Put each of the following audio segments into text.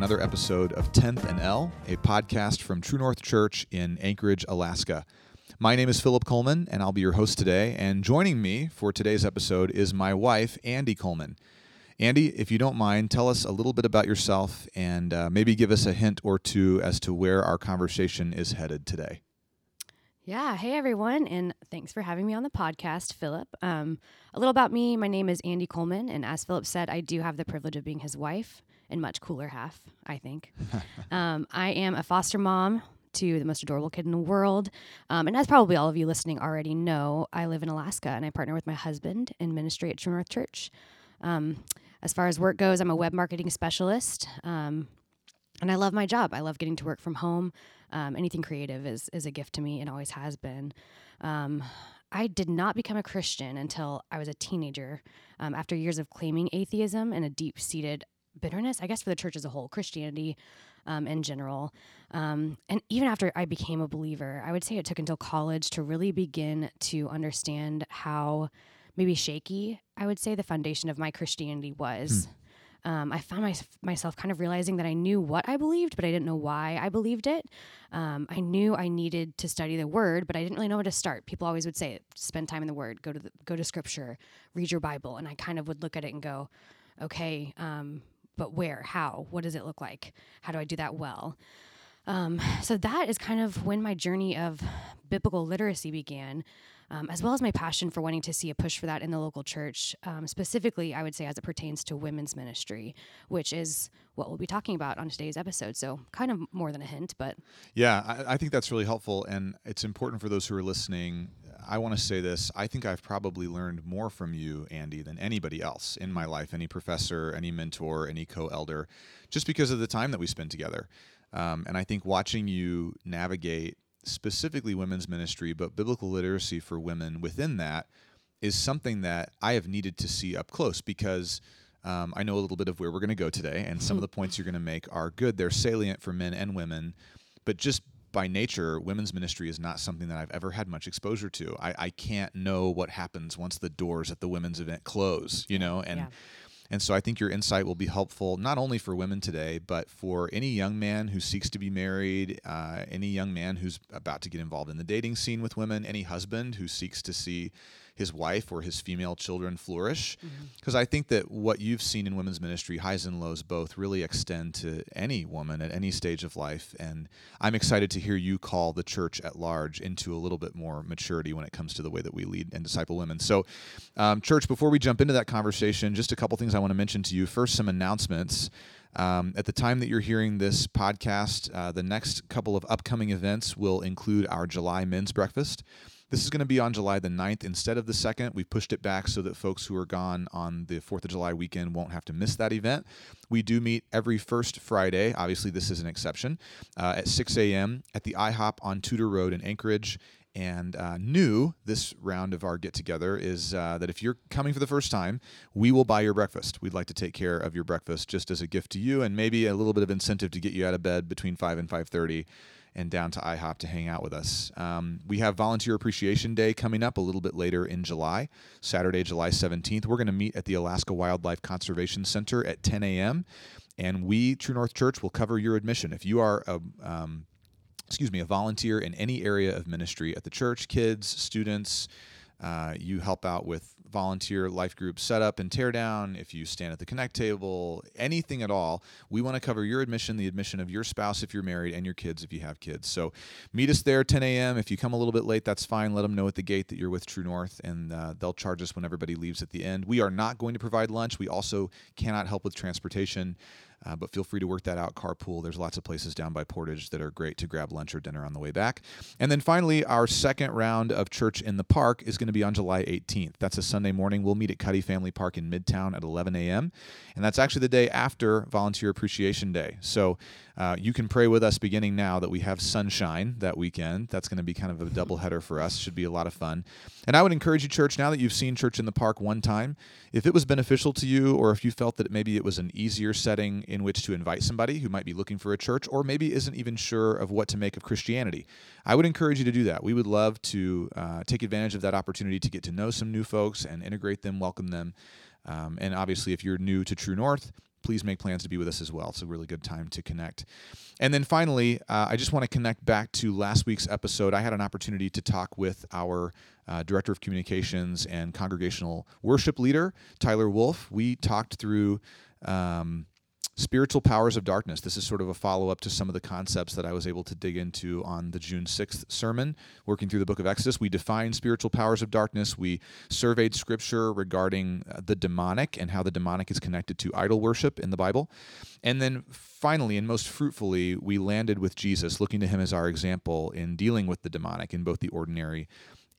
another episode of 10th and L, a podcast from True North Church in Anchorage, Alaska. My name is Philip Coleman, and I'll be your host today. And joining me for today's episode is my wife, Andi Coleman. Andi, if you don't mind, tell us a little bit about yourself and uh, maybe give us a hint or two as to where our conversation is headed today. Yeah. Hey, everyone. And thanks for having me on the podcast, Philip. Um, a little about me my name is Andi Coleman. And as Philip said, I do have the privilege of being his wife and much cooler half, I think. um, I am a foster mom to the most adorable kid in the world. Um, and as probably all of you listening already know, I live in Alaska and I partner with my husband in ministry at True North Church. Um, as far as work goes, I'm a web marketing specialist. Um, and I love my job. I love getting to work from home. Um, anything creative is is a gift to me and always has been. Um, I did not become a Christian until I was a teenager. Um, after years of claiming atheism and a deep seated bitterness, I guess for the church as a whole, Christianity um, in general, um, and even after I became a believer, I would say it took until college to really begin to understand how maybe shaky I would say the foundation of my Christianity was. Hmm um, I found my, myself kind of realizing that I knew what I believed, but I didn't know why I believed it. Um, I knew I needed to study the Word, but I didn't really know where to start. People always would say, "Spend time in the Word. Go to the, go to Scripture. Read your Bible." And I kind of would look at it and go, "Okay, um, but where? How? What does it look like? How do I do that well?" Um, so that is kind of when my journey of biblical literacy began um, as well as my passion for wanting to see a push for that in the local church, um, specifically, I would say, as it pertains to women's ministry, which is what we'll be talking about on today's episode. So, kind of more than a hint, but. Yeah, I, I think that's really helpful. And it's important for those who are listening. I want to say this. I think I've probably learned more from you, Andi, than anybody else in my life any professor, any mentor, any co elder, just because of the time that we spend together. Um, and I think watching you navigate specifically women's ministry, but biblical literacy for women within that is something that I have needed to see up close because um, I know a little bit of where we're going to go today, and some of the points you're going to make are good. They're salient for men and women, but just by nature, women's ministry is not something that I've ever had much exposure to. I, I can't know what happens once the doors at the women's event close, you know, and. Yeah and so I think your insight will be helpful not only for women today, but for any young man who seeks to be married, uh, any young man who's about to get involved in the dating scene with women, any husband who seeks to see his wife or his female children flourish. Because mm-hmm. I think that what you've seen in women's ministry, highs and lows both, really extend to any woman at any stage of life. And I'm excited to hear you call the church at large into a little bit more maturity when it comes to the way that we lead and disciple women. So, um, church, before we jump into that conversation, just a couple things I want to mention to you. First, some announcements. Um, at the time that you're hearing this podcast, uh, the next couple of upcoming events will include our July men's breakfast. This is going to be on July the 9th instead of the 2nd. We pushed it back so that folks who are gone on the 4th of July weekend won't have to miss that event. We do meet every first Friday. Obviously, this is an exception uh, at 6 a.m. at the IHOP on Tudor Road in Anchorage. And uh, new this round of our get together is uh, that if you're coming for the first time, we will buy your breakfast. We'd like to take care of your breakfast just as a gift to you, and maybe a little bit of incentive to get you out of bed between five and five thirty and down to IHOP to hang out with us. Um, we have Volunteer Appreciation Day coming up a little bit later in July, Saturday, July 17th. We're going to meet at the Alaska Wildlife Conservation Center at 10 a.m. And we, True North Church, will cover your admission. If you are a um, excuse me, a volunteer in any area of ministry at the church, kids, students, uh, you help out with volunteer life group setup and teardown, if you stand at the connect table, anything at all, we want to cover your admission, the admission of your spouse if you're married, and your kids if you have kids. So meet us there 10 a.m. If you come a little bit late, that's fine. Let them know at the gate that you're with True North, and uh, they'll charge us when everybody leaves at the end. We are not going to provide lunch. We also cannot help with transportation. Uh, but feel free to work that out. Carpool. There's lots of places down by Portage that are great to grab lunch or dinner on the way back. And then finally, our second round of Church in the Park is going to be on July 18th. That's a Sunday morning. We'll meet at Cuddy Family Park in Midtown at 11 a.m. And that's actually the day after Volunteer Appreciation Day. So uh, you can pray with us beginning now that we have sunshine that weekend. That's going to be kind of a double header for us. Should be a lot of fun. And I would encourage you, church, now that you've seen Church in the Park one time, if it was beneficial to you, or if you felt that maybe it was an easier setting in which to invite somebody who might be looking for a church, or maybe isn't even sure of what to make of Christianity, I would encourage you to do that. We would love to uh, take advantage of that opportunity to get to know some new folks and integrate them, welcome them. Um, and obviously, if you're new to True North, please make plans to be with us as well. It's a really good time to connect. And then finally, uh, I just want to connect back to last week's episode. I had an opportunity to talk with our uh, Director of Communications and Congregational Worship Leader, Tyler Wolf. We talked through. Um, spiritual powers of darkness. This is sort of a follow up to some of the concepts that I was able to dig into on the June 6th sermon, working through the book of Exodus. We defined spiritual powers of darkness. We surveyed scripture regarding uh, the demonic and how the demonic is connected to idol worship in the Bible. And then finally, and most fruitfully, we landed with Jesus, looking to him as our example in dealing with the demonic in both the ordinary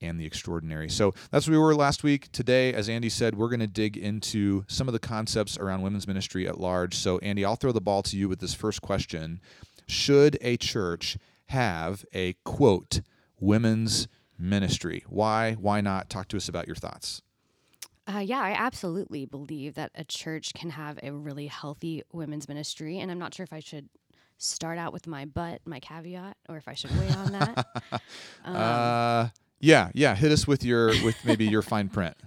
and the extraordinary. So that's where we were last week. Today, as Andi said, we're going to dig into some of the concepts around women's ministry at large. So, Andi, I'll throw the ball to you with this first question Should a church have a quote, women's ministry? Why? Why not? Talk to us about your thoughts. Uh, yeah, I absolutely believe that a church can have a really healthy women's ministry. And I'm not sure if I should start out with my but, my caveat, or if I should weigh on that. um, uh, yeah, yeah. Hit us with your with maybe your fine print.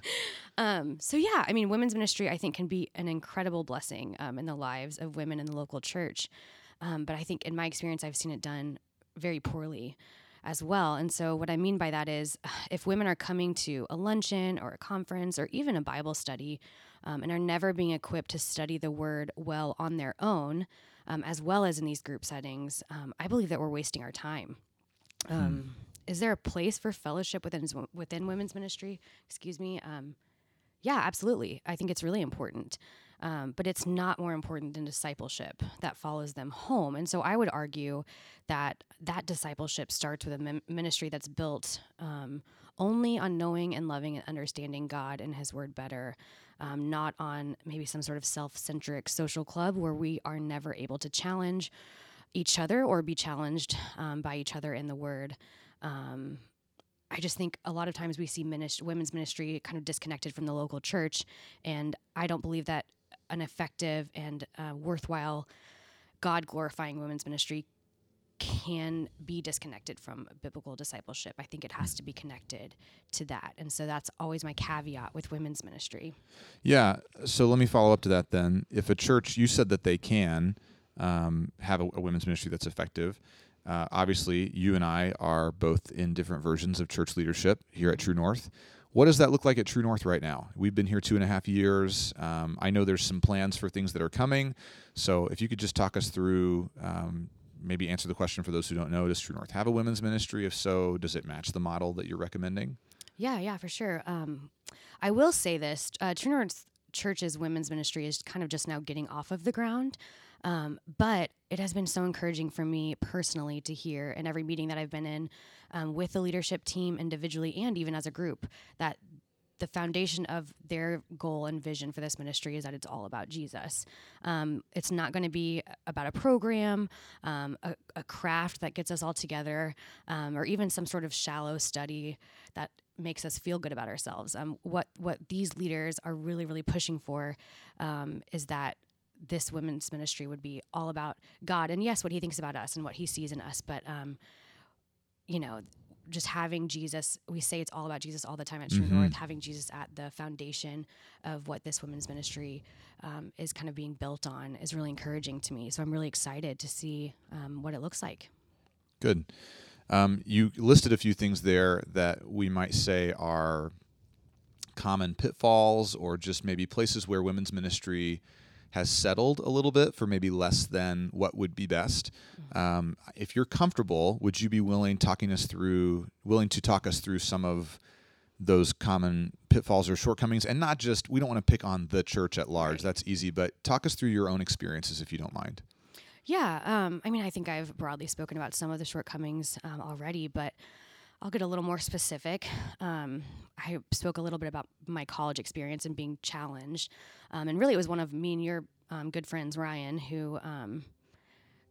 Um, so yeah, I mean, women's ministry I think can be an incredible blessing um, in the lives of women in the local church. Um, but I think in my experience, I've seen it done very poorly as well. And so what I mean by that is, if women are coming to a luncheon or a conference or even a Bible study, um, and are never being equipped to study the Word well on their own, um, as well as in these group settings, um, I believe that we're wasting our time. Hmm is there a place for fellowship within within women's ministry? Excuse me. Um, yeah, absolutely. I think it's really important. Um, but it's not more important than discipleship that follows them home. And so I would argue that that discipleship starts with a ministry that's built um, only on knowing and loving and understanding God and His Word better, um, not on maybe some sort of self centric social club where we are never able to challenge each other or be challenged um, by each other in the Word. Um, I just think a lot of times we see minist- women's ministry kind of disconnected from the local church, and I don't believe that an effective and uh, worthwhile, God glorifying women's ministry can be disconnected from biblical discipleship. I think it has to be connected to that. And so that's always my caveat with women's ministry. Yeah. So let me follow up to that then. If a church, you said that they can um, have a, a women's ministry that's effective. Uh, obviously, you and I are both in different versions of church leadership here at True North. What does that look like at True North right now? We've been here two and a half years. Um, I know there's some plans for things that are coming. So if you could just talk us through, um, maybe answer the question for those who don't know Does True North have a women's ministry? If so, does it match the model that you're recommending? Yeah, yeah, for sure. Um, I will say this uh, True North Church's women's ministry is kind of just now getting off of the ground. Um, but it has been so encouraging for me personally to hear in every meeting that I've been in um, with the leadership team individually and even as a group that the foundation of their goal and vision for this ministry is that it's all about Jesus. Um, it's not going to be about a program, um, a, a, craft that gets us all together, um, or even some sort of shallow study that makes us feel good about ourselves. Um, what what these leaders are really really pushing for um, is that this women's ministry would be all about God and yes, what He thinks about us and what He sees in us, but um, you know, just having Jesus, we say it's all about Jesus all the time at True mm-hmm. North, having Jesus at the foundation of what this women's ministry um, is kind of being built on is really encouraging to me. So I'm really excited to see um, what it looks like. Good. Um, you listed a few things there that we might say are common pitfalls or just maybe places where women's ministry has settled a little bit for maybe less than what would be best. Mm-hmm. Um, if you're comfortable, would you be willing talking us through, willing to talk us through some of those common pitfalls or shortcomings, and not just we don't want to pick on the church at large. Right. That's easy, but talk us through your own experiences if you don't mind. Yeah, um, I mean, I think I've broadly spoken about some of the shortcomings um, already, but I'll get a little more specific. Um, I spoke a little bit about my college experience and being challenged. Um, and really, it was one of me and your um, good friends, Ryan, who um,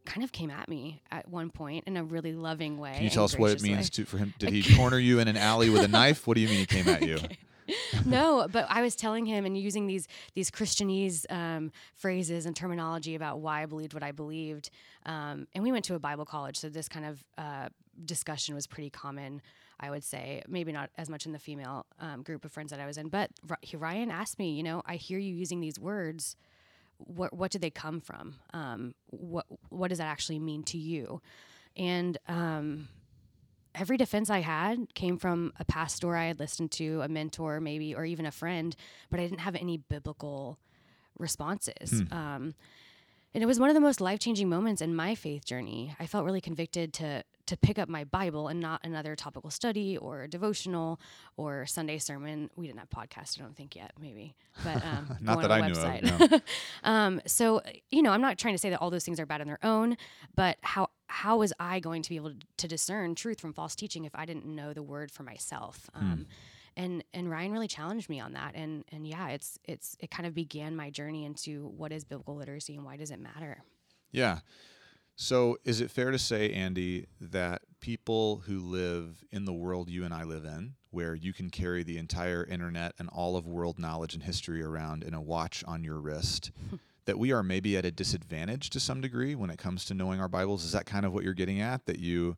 kind of came at me at one point in a really loving way. Can you tell us what it means to, for him? Did he corner you in an alley with a knife? What do you mean he came at you? okay. no, but I was telling him and using these these Christianese um, phrases and terminology about why I believed what I believed. Um, and we went to a Bible college, so this kind of uh, discussion was pretty common. I would say maybe not as much in the female um, group of friends that I was in, but Ryan asked me, you know, I hear you using these words. what what did they come from? Um, what what does that actually mean to you? And um, every defense I had came from a pastor I had listened to, a mentor maybe, or even a friend, but I didn't have any biblical responses. Hmm. Um, and it was one of the most life changing moments in my faith journey. I felt really convicted to to pick up my Bible and not another topical study or devotional or Sunday sermon. We didn't have podcast, I don't think yet, maybe, but um, Not that on I our knew of, no. um, so you know, I'm not trying to say that all those things are bad on their own, but how how was I going to be able to, discern truth from false teaching if I didn't know the word for myself? Um, and and Ryan really challenged me on that, and and yeah, it's it's it kind of began my journey into what is biblical literacy and why does it matter? Yeah. So, is it fair to say, Andi, that people who live in the world you and I live in, where you can carry the entire internet and all of world knowledge and history around in a watch on your wrist, that we are maybe at a disadvantage to some degree when it comes to knowing our Bibles? Is that kind of what you're getting at? That you,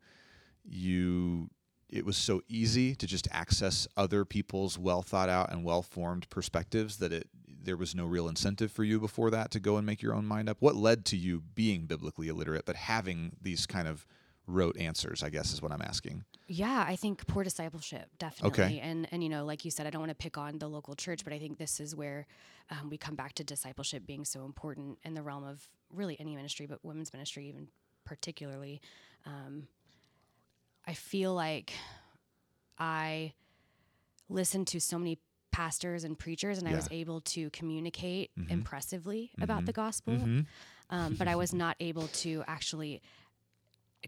you, it was so easy to just access other people's well thought out and well formed perspectives that it there was no real incentive for you before that to go and make your own mind up. What led to you being biblically illiterate but having these kind of rote answers? I guess is what I'm asking. Yeah, I think poor discipleship, definitely. And and you know, like you said, I don't want to pick on the local church, but I think this is where um, we come back to discipleship being so important in the realm of really any ministry, but women's ministry even particularly. Um, I feel like I listened to so many pastors and preachers, and I was able to communicate Mhm. impressively about the gospel, Mhm. um, but I was not able to actually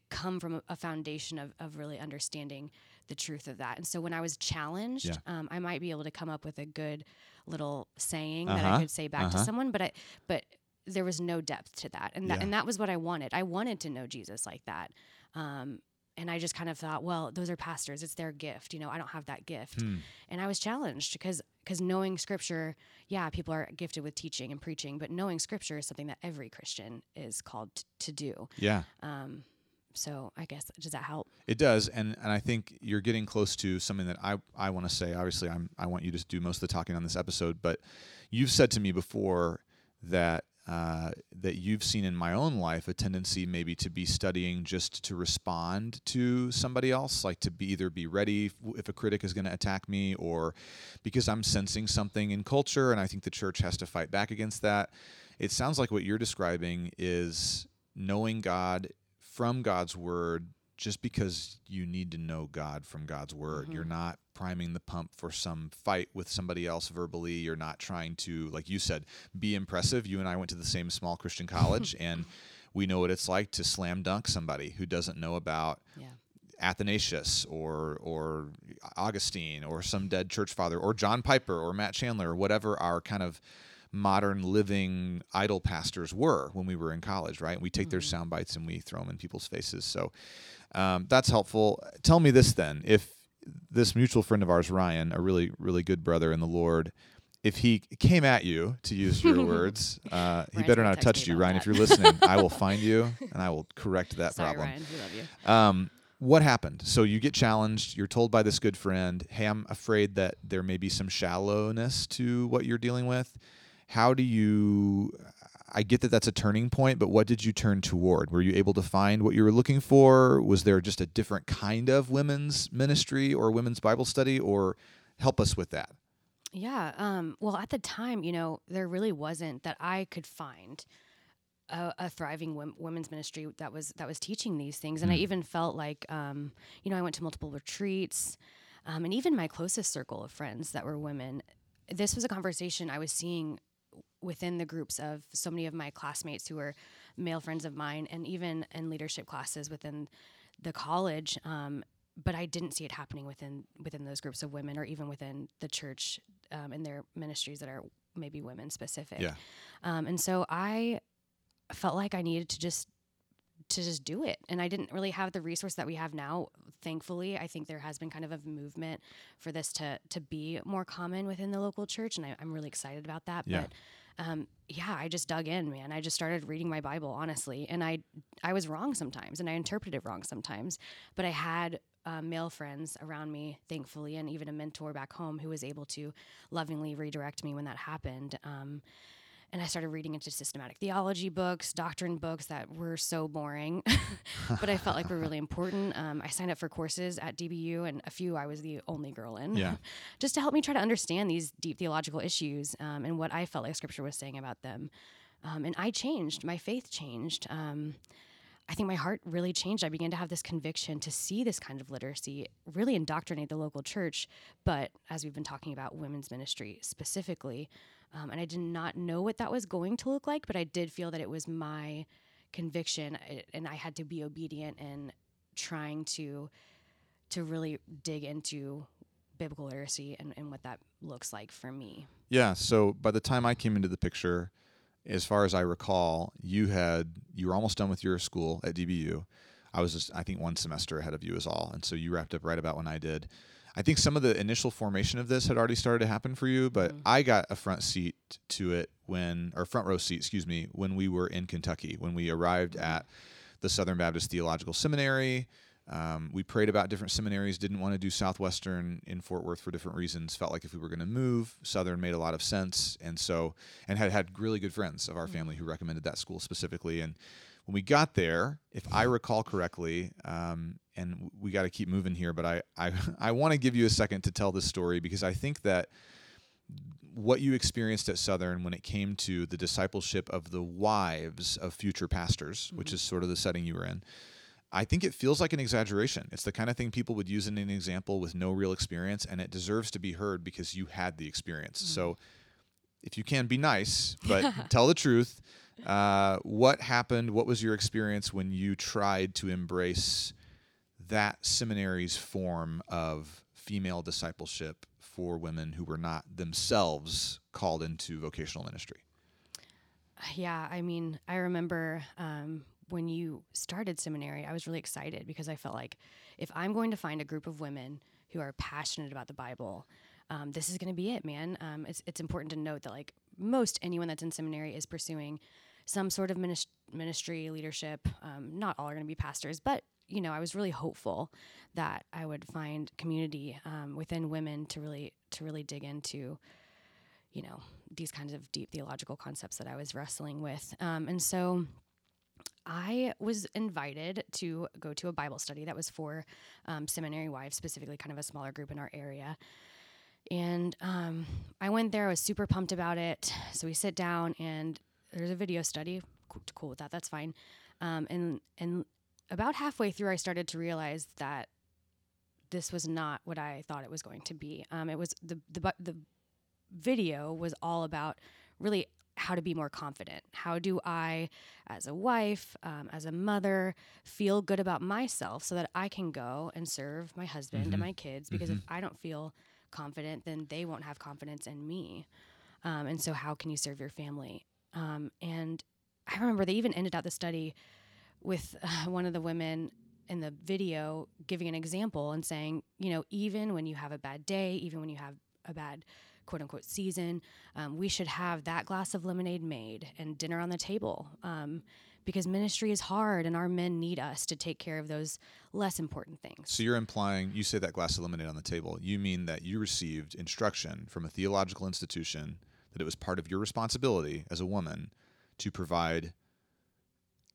come from a, foundation of, of really understanding the truth of that. And so when I was challenged, Yeah. um, I might be able to come up with a good little saying that Uh-huh. I could say back Uh-huh. to someone, but I, but there was no depth to that. And that, Yeah. and that was what I wanted. I wanted to know Jesus like that. Um, and I just kind of thought, well, those are pastors. It's their gift. You know, I don't have that gift. Hmm. And I was challenged because because knowing scripture, yeah, people are gifted with teaching and preaching, but knowing scripture is something that every Christian is called t- to do. Yeah. Um, so I guess does that help? It does, and and I think you're getting close to something that I I want to say. Obviously, I'm I want you to do most of the talking on this episode, but you've said to me before that uh, that you've seen in my own life a tendency maybe to be studying just to respond to somebody else, like to be either be ready if a critic is going to attack me, or because I'm sensing something in culture, and I think the church has to fight back against that. It sounds like what you're describing is knowing God from God's word just because you need to know God from God's word. Mhm. You're not priming the pump for some fight with somebody else verbally. You're not trying to, like you said, be impressive. You and I went to the same small Christian college, and we know what it's like to slam dunk somebody who doesn't know about Yeah. Athanasius or or Augustine or some dead church father or John Piper or Matt Chandler or whatever our kind of modern living idol pastors were when we were in college, right? We take their sound bites and we throw them in people's faces. So um, that's helpful. Tell me this then: if this mutual friend of ours, Ryan, a really really good brother in the Lord. If he came at you, to use your words, uh, he better not have touched you, Ryan. that. If you're listening, I will find you and I will correct that Sorry, problem. Ryan, we love you. Um, what happened? So you get challenged. You're told by this good friend, "Hey, I'm afraid that there may be some shallowness to what you're dealing with." How do you? I get that that's a turning point, but what did you turn toward? Were you able to find what you were looking for? Was there just a different kind of women's ministry or women's Bible study, or help us with that? Yeah. Um, well, at the time, you know, there really wasn't that I could find a, a thriving wom- women's ministry that was that was teaching these things, and I Mm. even felt like, um, you know, I went to multiple retreats, um, and even my closest circle of friends that were women. This was a conversation I was seeing within the groups of so many of my classmates who were male friends of mine, and even in leadership classes within the college. Um, but I didn't see it happening within within those groups of women, or even within the church um, in their ministries that are maybe women specific. Yeah. Um, and so I felt like I needed to just to just do it, and I didn't really have the resource that we have now. Thankfully, I think there has been kind of a movement for this to to be more common within the local church, and I, I'm really excited about that. Yeah. But um, yeah, I just dug in, man. I just started reading my Bible honestly, and I I was wrong sometimes, and I interpreted it wrong sometimes. But I had uh, male friends around me, thankfully, and even a mentor back home who was able to lovingly redirect me when that happened. Um, and I started reading into systematic theology books, doctrine books that were so boring, but I felt like were really important. Um, I signed up for courses at DBU, and a few I was the only girl in, Yeah. just to help me try to understand these deep theological issues um, and what I felt like Scripture was saying about them. Um, and I changed. My faith changed. Um, I think my heart really changed. I began to have this conviction to see this kind of literacy really indoctrinate the local church, but as we've been talking about, women's ministry specifically. Um, and I did not know what that was going to look like, but I did feel that it was my conviction, and I had to be obedient in trying to to really dig into biblical literacy and, and what that looks like for me. Yeah. So by the time I came into the picture, as far as I recall, you had you were almost done with your school at DBU. I was just I think one semester ahead of you is all, and so you wrapped up right about when I did. I think some of the initial formation of this had already started to happen for you, but Mhm. I got a front seat to it when, or front row seat, excuse me, when we were in Kentucky, when we arrived at the Southern Baptist Theological Seminary. Um, we prayed about different seminaries, didn't want to do Southwestern in Fort Worth for different reasons. Felt like if we were going to move, Southern made a lot of sense. And so, and had had really good friends of our family who recommended that school specifically. And when we got there, if I recall correctly, um, and we got to keep moving here, but I, I, I want to give you a second to tell this story because I think that what you experienced at Southern when it came to the discipleship of the wives of future pastors, which is sort of the setting you were in, I think it feels like an exaggeration. It's the kind of thing people would use in an example with no real experience, and it deserves to be heard because you had the experience. So, if you can, be nice, but tell the truth. Uh, what happened? What was your experience when you tried to embrace that seminary's form of female discipleship for women who were not themselves called into vocational ministry? Yeah, I mean, I remember um, when you started seminary, I was really excited because I felt like if I'm going to find a group of women who are passionate about the Bible, um, this is going to be it, man. Um, it's it's important to note that like most anyone that's in seminary is pursuing some sort of ministry leadership. Um, not all are going to be pastors, but you know, I was really hopeful that I would find community um, within women to really to really dig into you know these kinds of deep theological concepts that I was wrestling with. Um, and so I was invited to go to a Bible study that was for um, seminary wives, specifically kind of a smaller group in our area. And um, I went there. I was super pumped about it. So we sit down, and there's a video study. Cool, cool with that. That's fine. Um, and and about halfway through, I started to realize that this was not what I thought it was going to be. Um, it was the the the video was all about really how to be more confident. How do I, as a wife, um, as a mother, feel good about myself so that I can go and serve my husband Mhm. and my kids? Because if I don't feel confident, then they won't have confidence in me. Um, and so, how can you serve your family? Um, and I remember they even ended out the study with uh, one of the women in the video giving an example and saying, you know, even when you have a bad day, even when you have a bad quote unquote season, um, we should have that glass of lemonade made and dinner on the table um, because ministry is hard and our men need us to take care of those less important things. So you're implying you say that glass of lemonade on the table. You mean that you received instruction from a theological institution that it was part of your responsibility as a woman to provide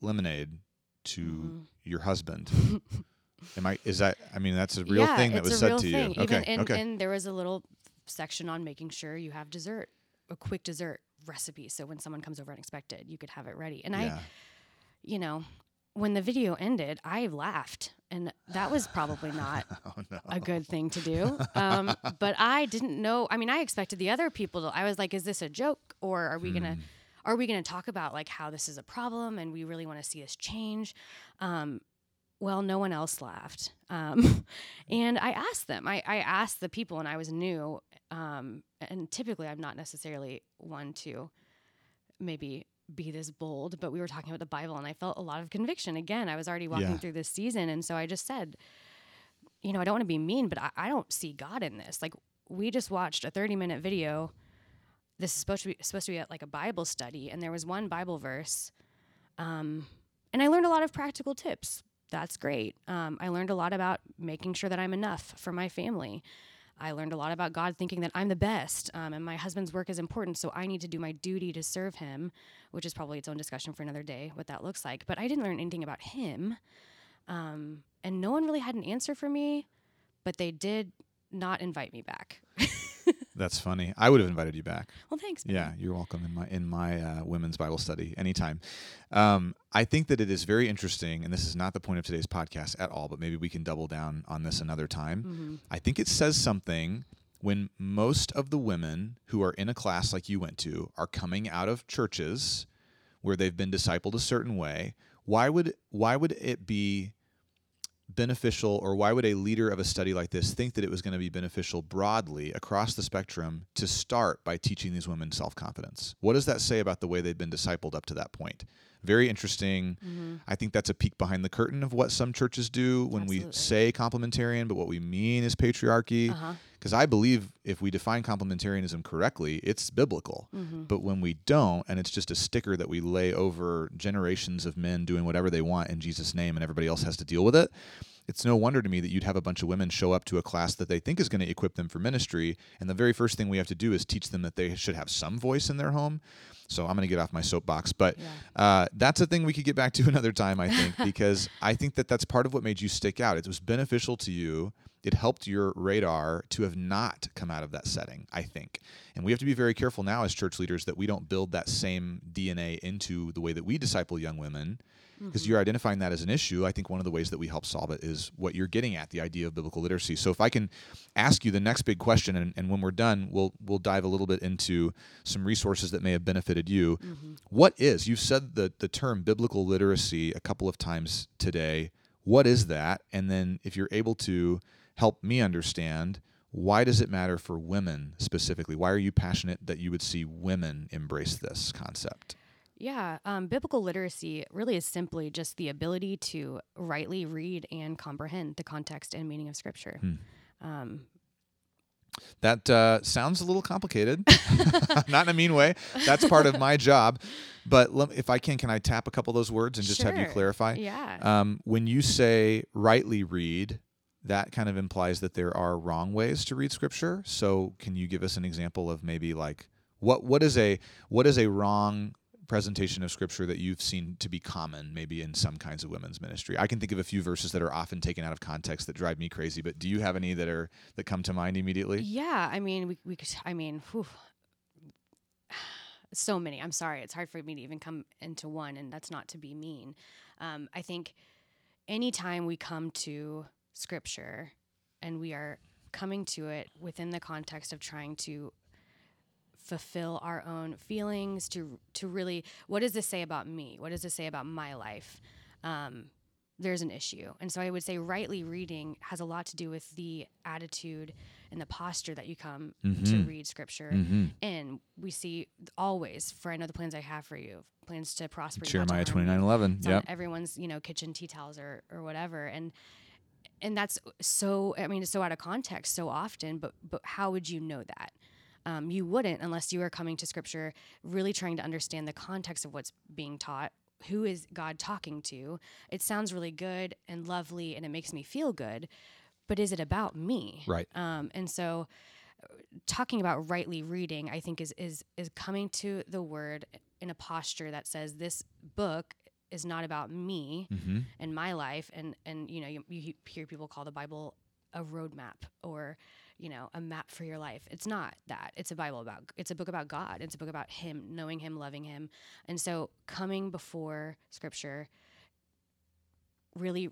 lemonade to Mhm. your husband. Am I? Is that? I mean, that's a real yeah, thing that was said to you. thing. Okay. Even, and, okay. and there was a little section on making sure you have dessert, a quick dessert recipe. So when someone comes over unexpected, you could have it ready. And I, you know, when the video ended, I laughed. And that was probably not Oh no. a good thing to do. Um, but I didn't know. I mean, I expected the other people to. I was like, "Is this a joke, or are we gonna, Hmm. are we gonna talk about like how this is a problem and we really want to see this change?" Um, well, no one else laughed, um, and I asked them. I, I asked the people, and I was new. Um, and typically, I'm not necessarily one to maybe be this bold, but we were talking about the Bible, and I felt a lot of conviction. Again, I was already walking Yeah. through this season, and so I just said, you know, I don't want to be mean, but I, I don't see God in this. Like, we just watched a 30 minute video. This is supposed to be supposed to be at like a Bible study, and there was one Bible verse, um, and I learned a lot of practical tips. That's great. Um, I learned a lot about making sure that I'm enough for my family. I learned a lot about God thinking that I'm the best um, and my husband's work is important, so I need to do my duty to serve him, which is probably its own discussion for another day, what that looks like. But I didn't learn anything about him. Um, and no one really had an answer for me, but they did not invite me back. That's funny. I would have invited you back. well, thanks. Yeah, you're welcome in my in my uh, women's Bible study anytime. Um, I think that it is very interesting, and this is not the point of today's podcast at all. But maybe we can double down on this another time. Mm-hmm. I think it says something when most of the women who are in a class like you went to are coming out of churches where they've been discipled a certain way. Why would why would it be beneficial or why would a leader of a study like this think that it was going to be beneficial broadly across the spectrum to start by teaching these women self-confidence? What does that say about the way they've been discipled up to that point very interesting Mm-hmm. i think that's a peek behind the curtain of what some churches do when we say complementarian but what we mean is patriarchy Uh-huh. because i believe if we define complementarianism correctly it's biblical Mm-hmm. but when we don't and it's just a sticker that we lay over generations of men doing whatever they want in jesus name and everybody else has to deal with it it's no wonder to me that you'd have a bunch of women show up to a class that they think is going to equip them for ministry and the very first thing we have to do is teach them that they should have some voice in their home so i'm going to get off my soapbox but Yeah. uh, that's a thing we could get back to another time i think because i think that that's part of what made you stick out it was beneficial to you it helped your radar to have not come out of that setting, I think. And we have to be very careful now as church leaders that we don't build that same DNA into the way that we disciple young women because you're identifying that as an issue. I think one of the ways that we help solve it is what you're getting at the idea of biblical literacy. So if I can ask you the next big question, and, and when we're done, we'll we'll dive a little bit into some resources that may have benefited you. Mm-hmm. What is you've said the the term biblical literacy a couple of times today. What is that? And then if you're able to help me understand why does it matter for women specifically? Why are you passionate that you would see women embrace this concept? Yeah, um, biblical literacy really is simply just the ability to rightly read and comprehend the context and meaning of Scripture. Hmm. Um, That uh, sounds a little complicated, not in a mean way. That's part of my job. But lem- if I can, can I tap a couple of those words and just have you clarify? yeah. Um, when you say rightly read, that kind of implies that there are wrong ways to read scripture. So, can you give us an example of maybe like what what is a what is a wrong presentation of scripture that you've seen to be common maybe in some kinds of women's ministry? I can think of a few verses that are often taken out of context that drive me crazy, but do you have any that are that come to mind immediately? yeah, I mean, we, we could, I mean, whew, so many. I'm sorry. It's hard for me to even come into one, and that's not to be mean. Um, I think anytime we come to scripture and we are coming to it within the context of trying to fulfill our own feelings to to really what does this say about me what does this say about my life um, there's an issue and so i would say rightly reading has a lot to do with the attitude and the posture that you come to Mhm. read scripture Mm-hmm. and we see always for i know the plans i have for you plans to prosper to Jeremiah harm twenty you." nine eleven. It's Yep. on everyone's you know kitchen tea towels or or whatever and and that's so i mean it's so out of context so often but but how would you know that um, you wouldn't unless you are coming to scripture really trying to understand the context of what's being taught who is god talking to it sounds really good and lovely and it makes me feel good but is it about me Right. um, and so uh, talking about rightly reading i think is is is coming to the word in a posture that says this book is not about me Mm-hmm. and my life and and you know you, you hear people call the bible a roadmap or you know a map for your life. It's not that. It's a bible about it's a book about god. It's a book about him knowing him loving him. And so coming before scripture really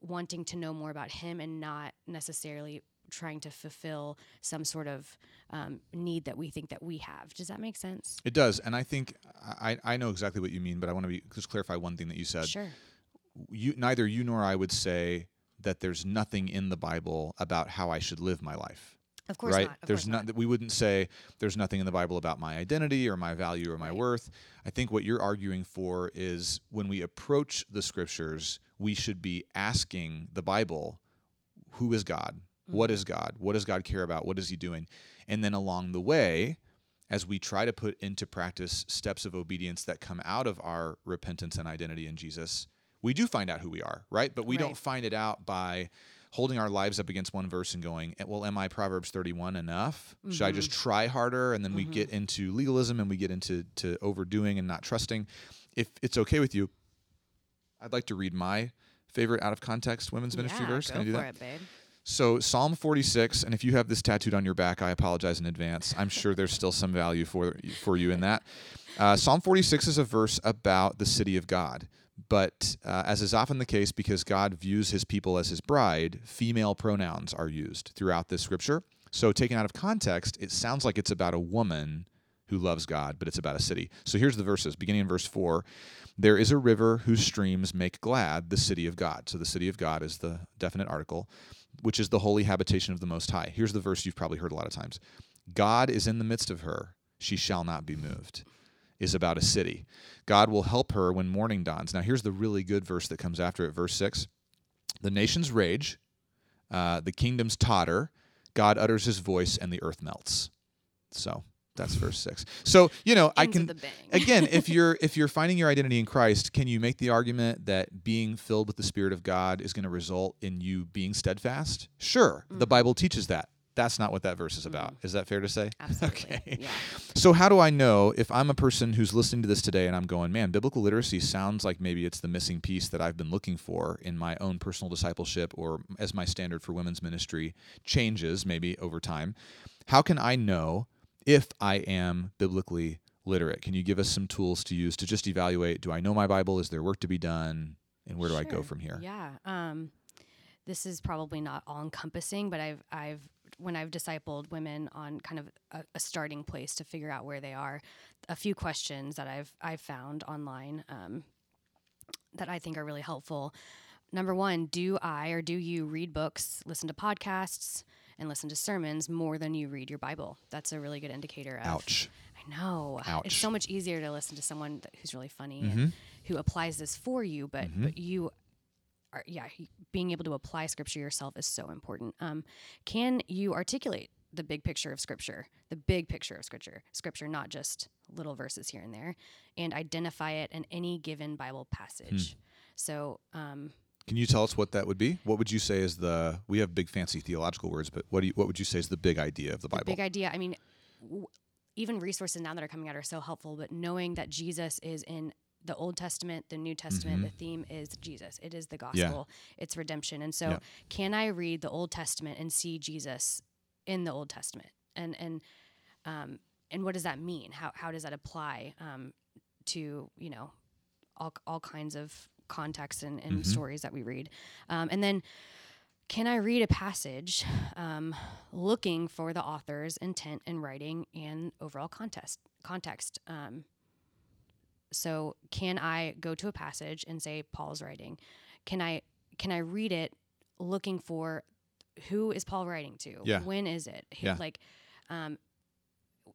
wanting to know more about him and not necessarily trying to fulfill some sort of um, need that we think that we have. Does that make sense? It does, and I think I I know exactly what you mean, but I want to be just clarify one thing that you said. sure. You neither you nor I would say that there's nothing in the Bible about how I should live my life. of course right? not of there's course not that we wouldn't say there's nothing in the Bible about my identity or my value or my Right. worth. I think what you're arguing for is when we approach the scriptures, we should be asking the Bible, who is God? What is mm-hmm. God? What does God care about? What is he doing? And then along the way, as we try to put into practice steps of obedience that come out of our repentance and identity in Jesus, we do find out who we are, right? But we don't find it out by holding our lives up against one verse and going, "Eh, well, am I Proverbs 31 enough? Should I Mm-hmm. just try harder? And then we get into legalism and we get into to overdoing and not trusting. If it's okay with you, I'd like to read my favorite out of context women's ministry verse. Go Can I do for that? it, babe. So Psalm 46, and if you have this tattooed on your back, I apologize in advance. I'm sure there's still some value for for you in that. Uh, Psalm 46 is a verse about the city of God, but uh, as is often the case, because God views His people as His bride, female pronouns are used throughout this scripture. So taken out of context, it sounds like it's about a woman who loves God, but it's about a city. So here's the verses, beginning in verse 4. There is a river whose streams make glad the city of God. So the city of God is the definite article, which is the holy habitation of the Most High. Here's the verse you've probably heard a lot of times God is in the midst of her, she shall not be moved. Is about a city. God will help her when morning dawns. Now, here's the really good verse that comes after it, verse 6. The nations rage, uh, the kingdoms totter, God utters his voice, and the earth melts. So that's verse 6. So, you know, I can again if you're if you're finding your identity in christ can you make the argument that being filled with the spirit of god is going to result in you being steadfast sure the Mm. bible teaches that that's not what that verse is about. Is that fair to say? Absolutely. okay. Yeah. so how do i know if i'm a person who's listening to this today and i'm going man biblical literacy sounds like maybe it's the missing piece that i've been looking for in my own personal discipleship or as my standard for women's ministry changes maybe over time how can i know if i am biblically literate? Can you give us some tools to use to just evaluate do i know my bible? Is there work to be done? And where do i go from here? Yeah. Um, this is probably not all encompassing, but I've I've when I've discipled women on kind of a, a starting place to figure out where they are, a few questions that I've I've found online um, that I think are really helpful. Number one, do I or do you read books, listen to podcasts, and listen to sermons more than you read your Bible? That's a really good indicator of ouch I know. It's so much easier to listen to someone who's really funny Mhm. and who applies this for you, but Mhm. but you are yeah, being able to apply scripture yourself is so important. Um, can you articulate the big picture of scripture, the big picture of scripture, scripture, not just little verses here and there, and identify it in any given Bible passage? Hmm. So, um, Can you tell us what that would be? What would you say is the? We have big fancy theological words, but what do you, what would you say is the big idea of the the Bible? big idea. I mean, w- even resources now that are coming out are so helpful, but knowing that Jesus is in the Old Testament, the New Testament, Mhm. the theme is Jesus. It is the gospel. It's redemption. And so, Yeah. can I read the Old Testament and see Jesus in the Old Testament? And and um, and what does that mean? How how does that apply um, to you know all all kinds of contexts and, and Mhm. stories that we read? Um, and then can I read a passage um, looking for the author's intent in writing and overall context? Context. Um, so, can I go to a passage and say Paul's writing? Can I can I read it looking for who is Paul writing to? Yeah. When is it? Who- Yeah. Like, um,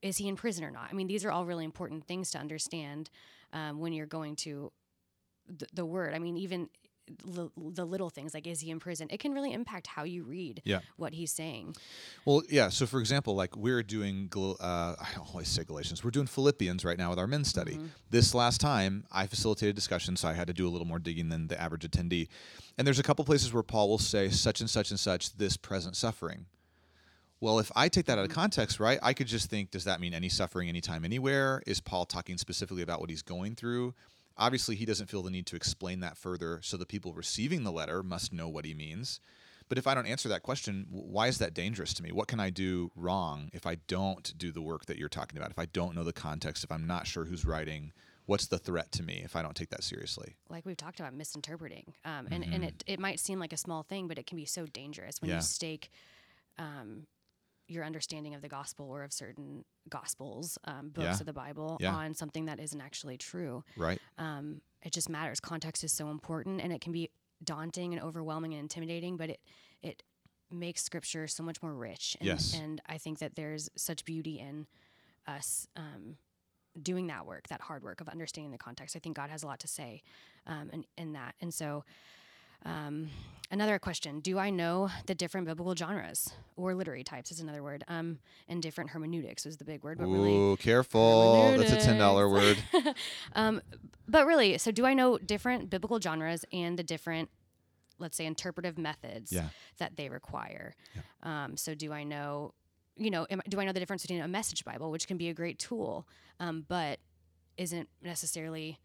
is he in prison or not? I mean, these are all really important things to understand um, when you're going to the, the word. I mean, even the, the little things like is he in prison? It can really impact how you read Yeah. what he's saying. Well, yeah. So, for example, like we're doing uh, i always say Galatians. We're doing Philippians right now with our men's study. Mm-hmm. This last time, I facilitated discussion, so I had to do a little more digging than the average attendee. And there's a couple places where Paul will say such and such and such this present suffering. Well, if I take that out of context, right, I could just think, does that mean any suffering, anytime, anywhere? Is Paul talking specifically about what he's going through? Obviously, he doesn't feel the need to explain that further, so the people receiving the letter must know what he means. But if I don't answer that question, why is that dangerous to me? What can I do wrong if I don't do the work that you're talking about? If I don't know the context, if I'm not sure who's writing, what's the threat to me if I don't take that seriously? like we've talked about misinterpreting um, and, and it, it might seem like a small thing but it can be so dangerous when Mm-hmm. Yeah. you stake um, your understanding of the gospel or of certain gospels um, books Yeah. of the bible Yeah. on something that isn't actually true Right? um, it just matters context is so important and it can be daunting and overwhelming and intimidating but it it makes scripture so much more rich and, Yes. and i think that there's such beauty in us um, doing that work, that hard work of understanding the context. I think God has a lot to say um, in, in that. And so, um, another question Do I know the different biblical genres or literary types is another word? Um, and different hermeneutics was the big word, but really. Careful. That's a $10 word. um, but really, so do I know different biblical genres and the different let's say interpretive methods Yeah. that they require. Um, so do I know, you know, am, do I know the difference between a message Bible, which can be a great tool, um, but isn't necessarily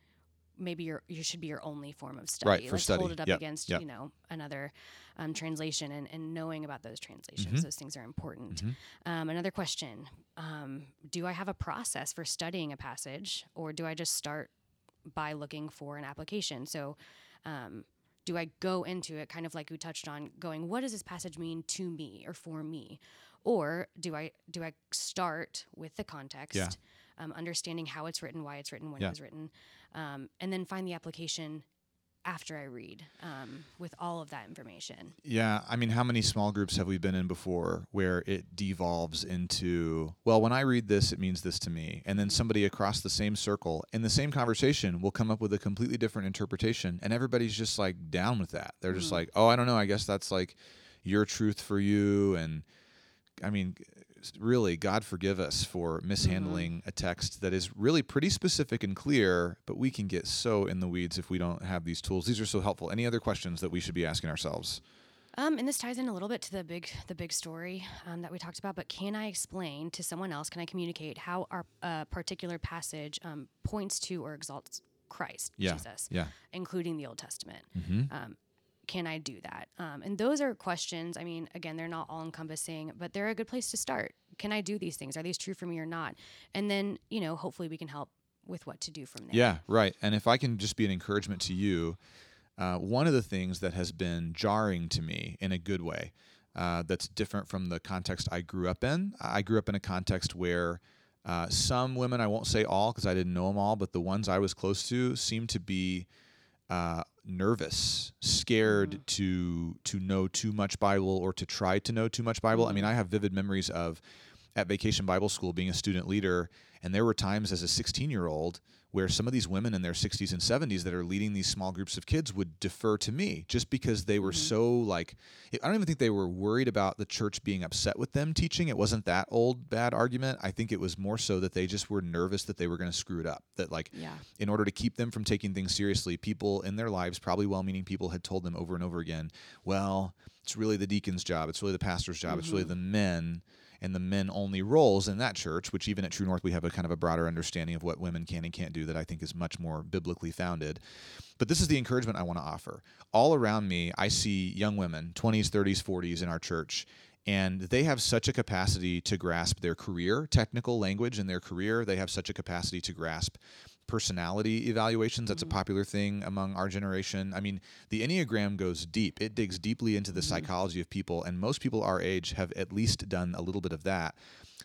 maybe your you should be your only form of study. Right, for Let's study. hold it up Yep, against yep. you know another um, translation and, and knowing about those translations. Mhm. Those things are important. Mhm. Um, another question: um, Do I have a process for studying a passage, or do I just start by looking for an application? So. Um, do I go into it kind of like we touched on going what does this passage mean to me or for me or do I do I start with the context Yeah. um, understanding how it's written why it's written when Yeah. it was written um, and then find the application after I read um, with all of that information Yeah, I mean, how many small groups have we been in before where it devolves into, well, when I read this, it means this to me. And then somebody across the same circle in the same conversation will come up with a completely different interpretation. And everybody's just like down with that. They're just Mhm. like, oh, I don't know. I guess that's like your truth for you. And I mean, really, God forgive us for mishandling a text that is really pretty specific and clear, but we can get so in the weeds if we don't have these tools. These are so helpful. Any other questions that we should be asking ourselves? Um, and this ties in a little bit to the big the big story um, that we talked about. But can I explain to someone else? Can I communicate how our uh, particular passage um, points to or exalts Christ, Yeah. Jesus, Yeah. including the Old Testament? Mm-hmm. Can I do that? Um, and those are questions. I mean, again, they're not all encompassing, but they're a good place to start. Can I do these things? Are these true for me or not? And then, you know, hopefully we can help with what to do from there. Yeah, right. And if I can just be an encouragement to you, uh, one of the things that has been jarring to me in a good way, uh, that's different from the context I grew up in. I grew up in a context where uh, some women, I won't say all because I didn't know them all, but the ones I was close to seemed to be uh, nervous, scared mm. to to know too much Bible or to try to know too much Bible. I mean, I mm. have vivid memories of at Vacation Bible School being a student leader, and there were times as a 16 year old where some of these women in their 60s and 70s that are leading these small groups of kids would defer to me just because they were mm-hmm. so like I don't even think they were worried about the church being upset with them teaching. It wasn't that old bad argument. I think it was more so that they just were nervous that they were going to screw it up. That like Yeah. in order to keep them from taking things seriously, people in their lives, probably well meaning people, had told them over and over again, well, it's really the deacon's job, it's really the pastor's job, it's really mm-hmm. the men and the men only roles in that church, which even at True North we have a kind of a broader understanding of what women can and can't do that I think is much more biblically founded. But this is the encouragement I want to offer. All around me, I see young women, 20s, 30s, 40s in our church, and they have such a capacity to grasp their career, technical language in their career. They have such a capacity to grasp personality evaluations. That's a mm-hmm. popular thing among our generation. I mean, the Enneagram goes deep, it digs deeply into the mm-hmm. psychology of people, and most people our age have at least done a little bit of that.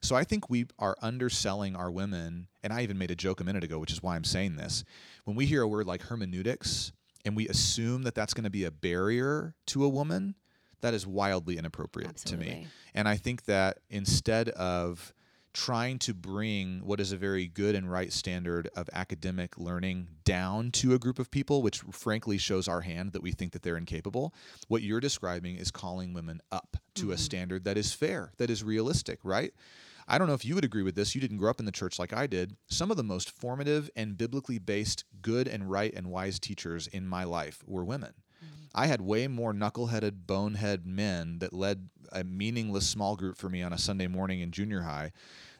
So I think we are underselling our women, and I even made a joke a minute ago, which is why I'm saying this. When we hear a word like hermeneutics and we assume that that's going to be a barrier to a woman, that is wildly inappropriate to me. And I think that instead of trying to bring what is a very good and right standard of academic learning down to a group of people, which frankly shows our hand that we think that they're incapable, what you're describing is calling women up to a mm-hmm. standard that is fair, that is realistic, right? I don't know if you would agree with this. You didn't grow up in the church like I did. Some of the most formative and biblically based good and right and wise teachers in my life were women. I had way more knuckleheaded, bonehead men that led a meaningless small group for me on a Sunday morning in junior high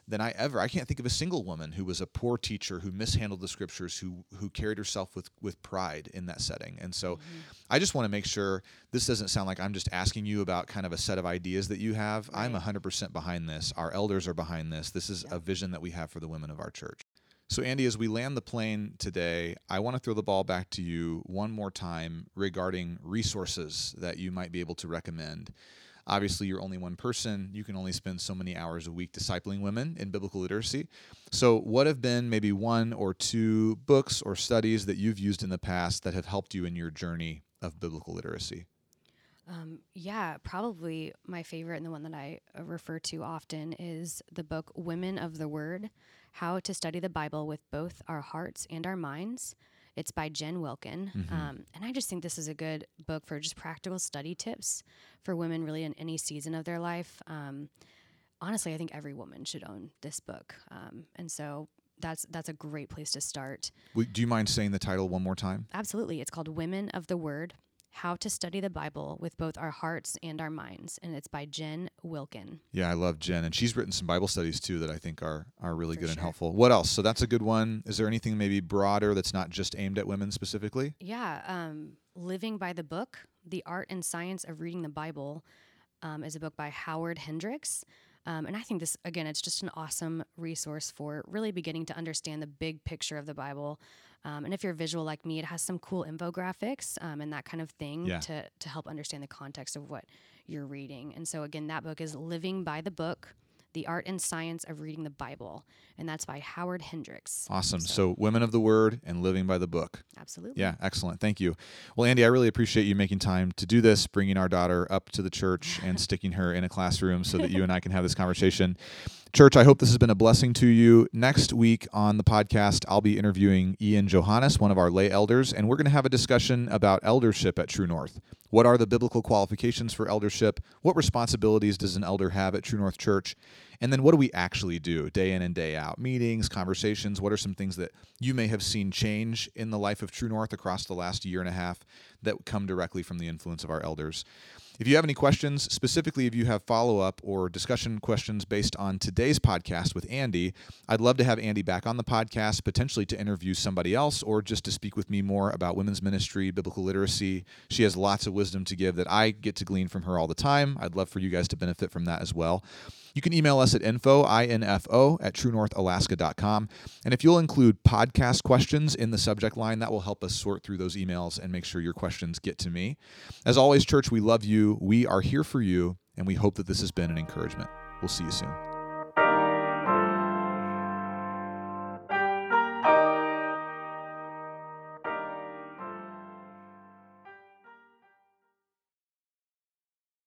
than I ever. I can't think of a single woman who was a poor teacher who mishandled the scriptures, who who carried herself with with pride in that setting. And so, mm-hmm. I just want to make sure this doesn't sound like I'm just asking you about kind of a set of ideas that you have. I'm Right. 100% behind this. Our elders are behind this. This is a vision that we have for the women of our church. So, Andi, as we land the plane today, I want to throw the ball back to you one more time regarding resources that you might be able to recommend. Obviously, you're only one person. You can only spend so many hours a week discipling women in biblical literacy. So, what have been maybe one or two books or studies that you've used in the past that have helped you in your journey of biblical literacy? Um, yeah, probably my favorite and the one that I refer to often is the book Women of the Word How to Study the Bible with Both Our Hearts and Our Minds. It's by Jen Wilkin. Um, and I just think this is a good book for just practical study tips for women, really, in any season of their life. Um, honestly, I think every woman should own this book. Um, and so that's that's a great place to start. Do you mind saying the title one more time? Absolutely. It's called Women of the Word How to Study the Bible with Both Our Hearts and Our Minds. And it's by Jen Wilkin. Yeah, I love Jen. And she's written some Bible studies too that I think are, are really For good and helpful. What else? So that's a good one. Is there anything maybe broader that's not just aimed at women specifically? Yeah, um, Living by the Book, The Art and Science of Reading the Bible um, is a book by Howard Hendricks. Um, and I think this, again, it's just an awesome resource for really beginning to understand the big picture of the Bible. Um, and if you're visual like me, it has some cool infographics um, and that kind of thing Yeah. to, to help understand the context of what you're reading. And so, again, that book is Living by the Book, The Art and Science of Reading the Bible. And that's by Howard Hendricks. Awesome. So, women of the word and living by the book. Absolutely. Yeah, excellent. Thank you. Well, Andi, I really appreciate you making time to do this, bringing our daughter up to the church and sticking her in a classroom so that you and I can have this conversation. Church, I hope this has been a blessing to you. Next week on the podcast, I'll be interviewing Ian Johannes, one of our lay elders, and we're going to have a discussion about eldership at True North. What are the biblical qualifications for eldership? What responsibilities does an elder have at True North Church? And then what do we actually do day in and day out? Meetings, conversations. What are some things that you may have seen change in the life of True North across the last year and a half that come directly from the influence of our elders? If you have any questions, specifically if you have follow up or discussion questions based on today's podcast with Andi, I'd love to have Andi back on the podcast, potentially to interview somebody else or just to speak with me more about women's ministry, biblical literacy. She has lots of wisdom to give that I get to glean from her all the time. I'd love for you guys to benefit from that as well. You can email us at info, I-N-F-O, at truenorthalaska.com. And if you'll include podcast questions in the subject line, that will help us sort through those emails and make sure your questions get to me. As always, church, we love you. We are here for you, and we hope that this has been an encouragement. We'll see you soon.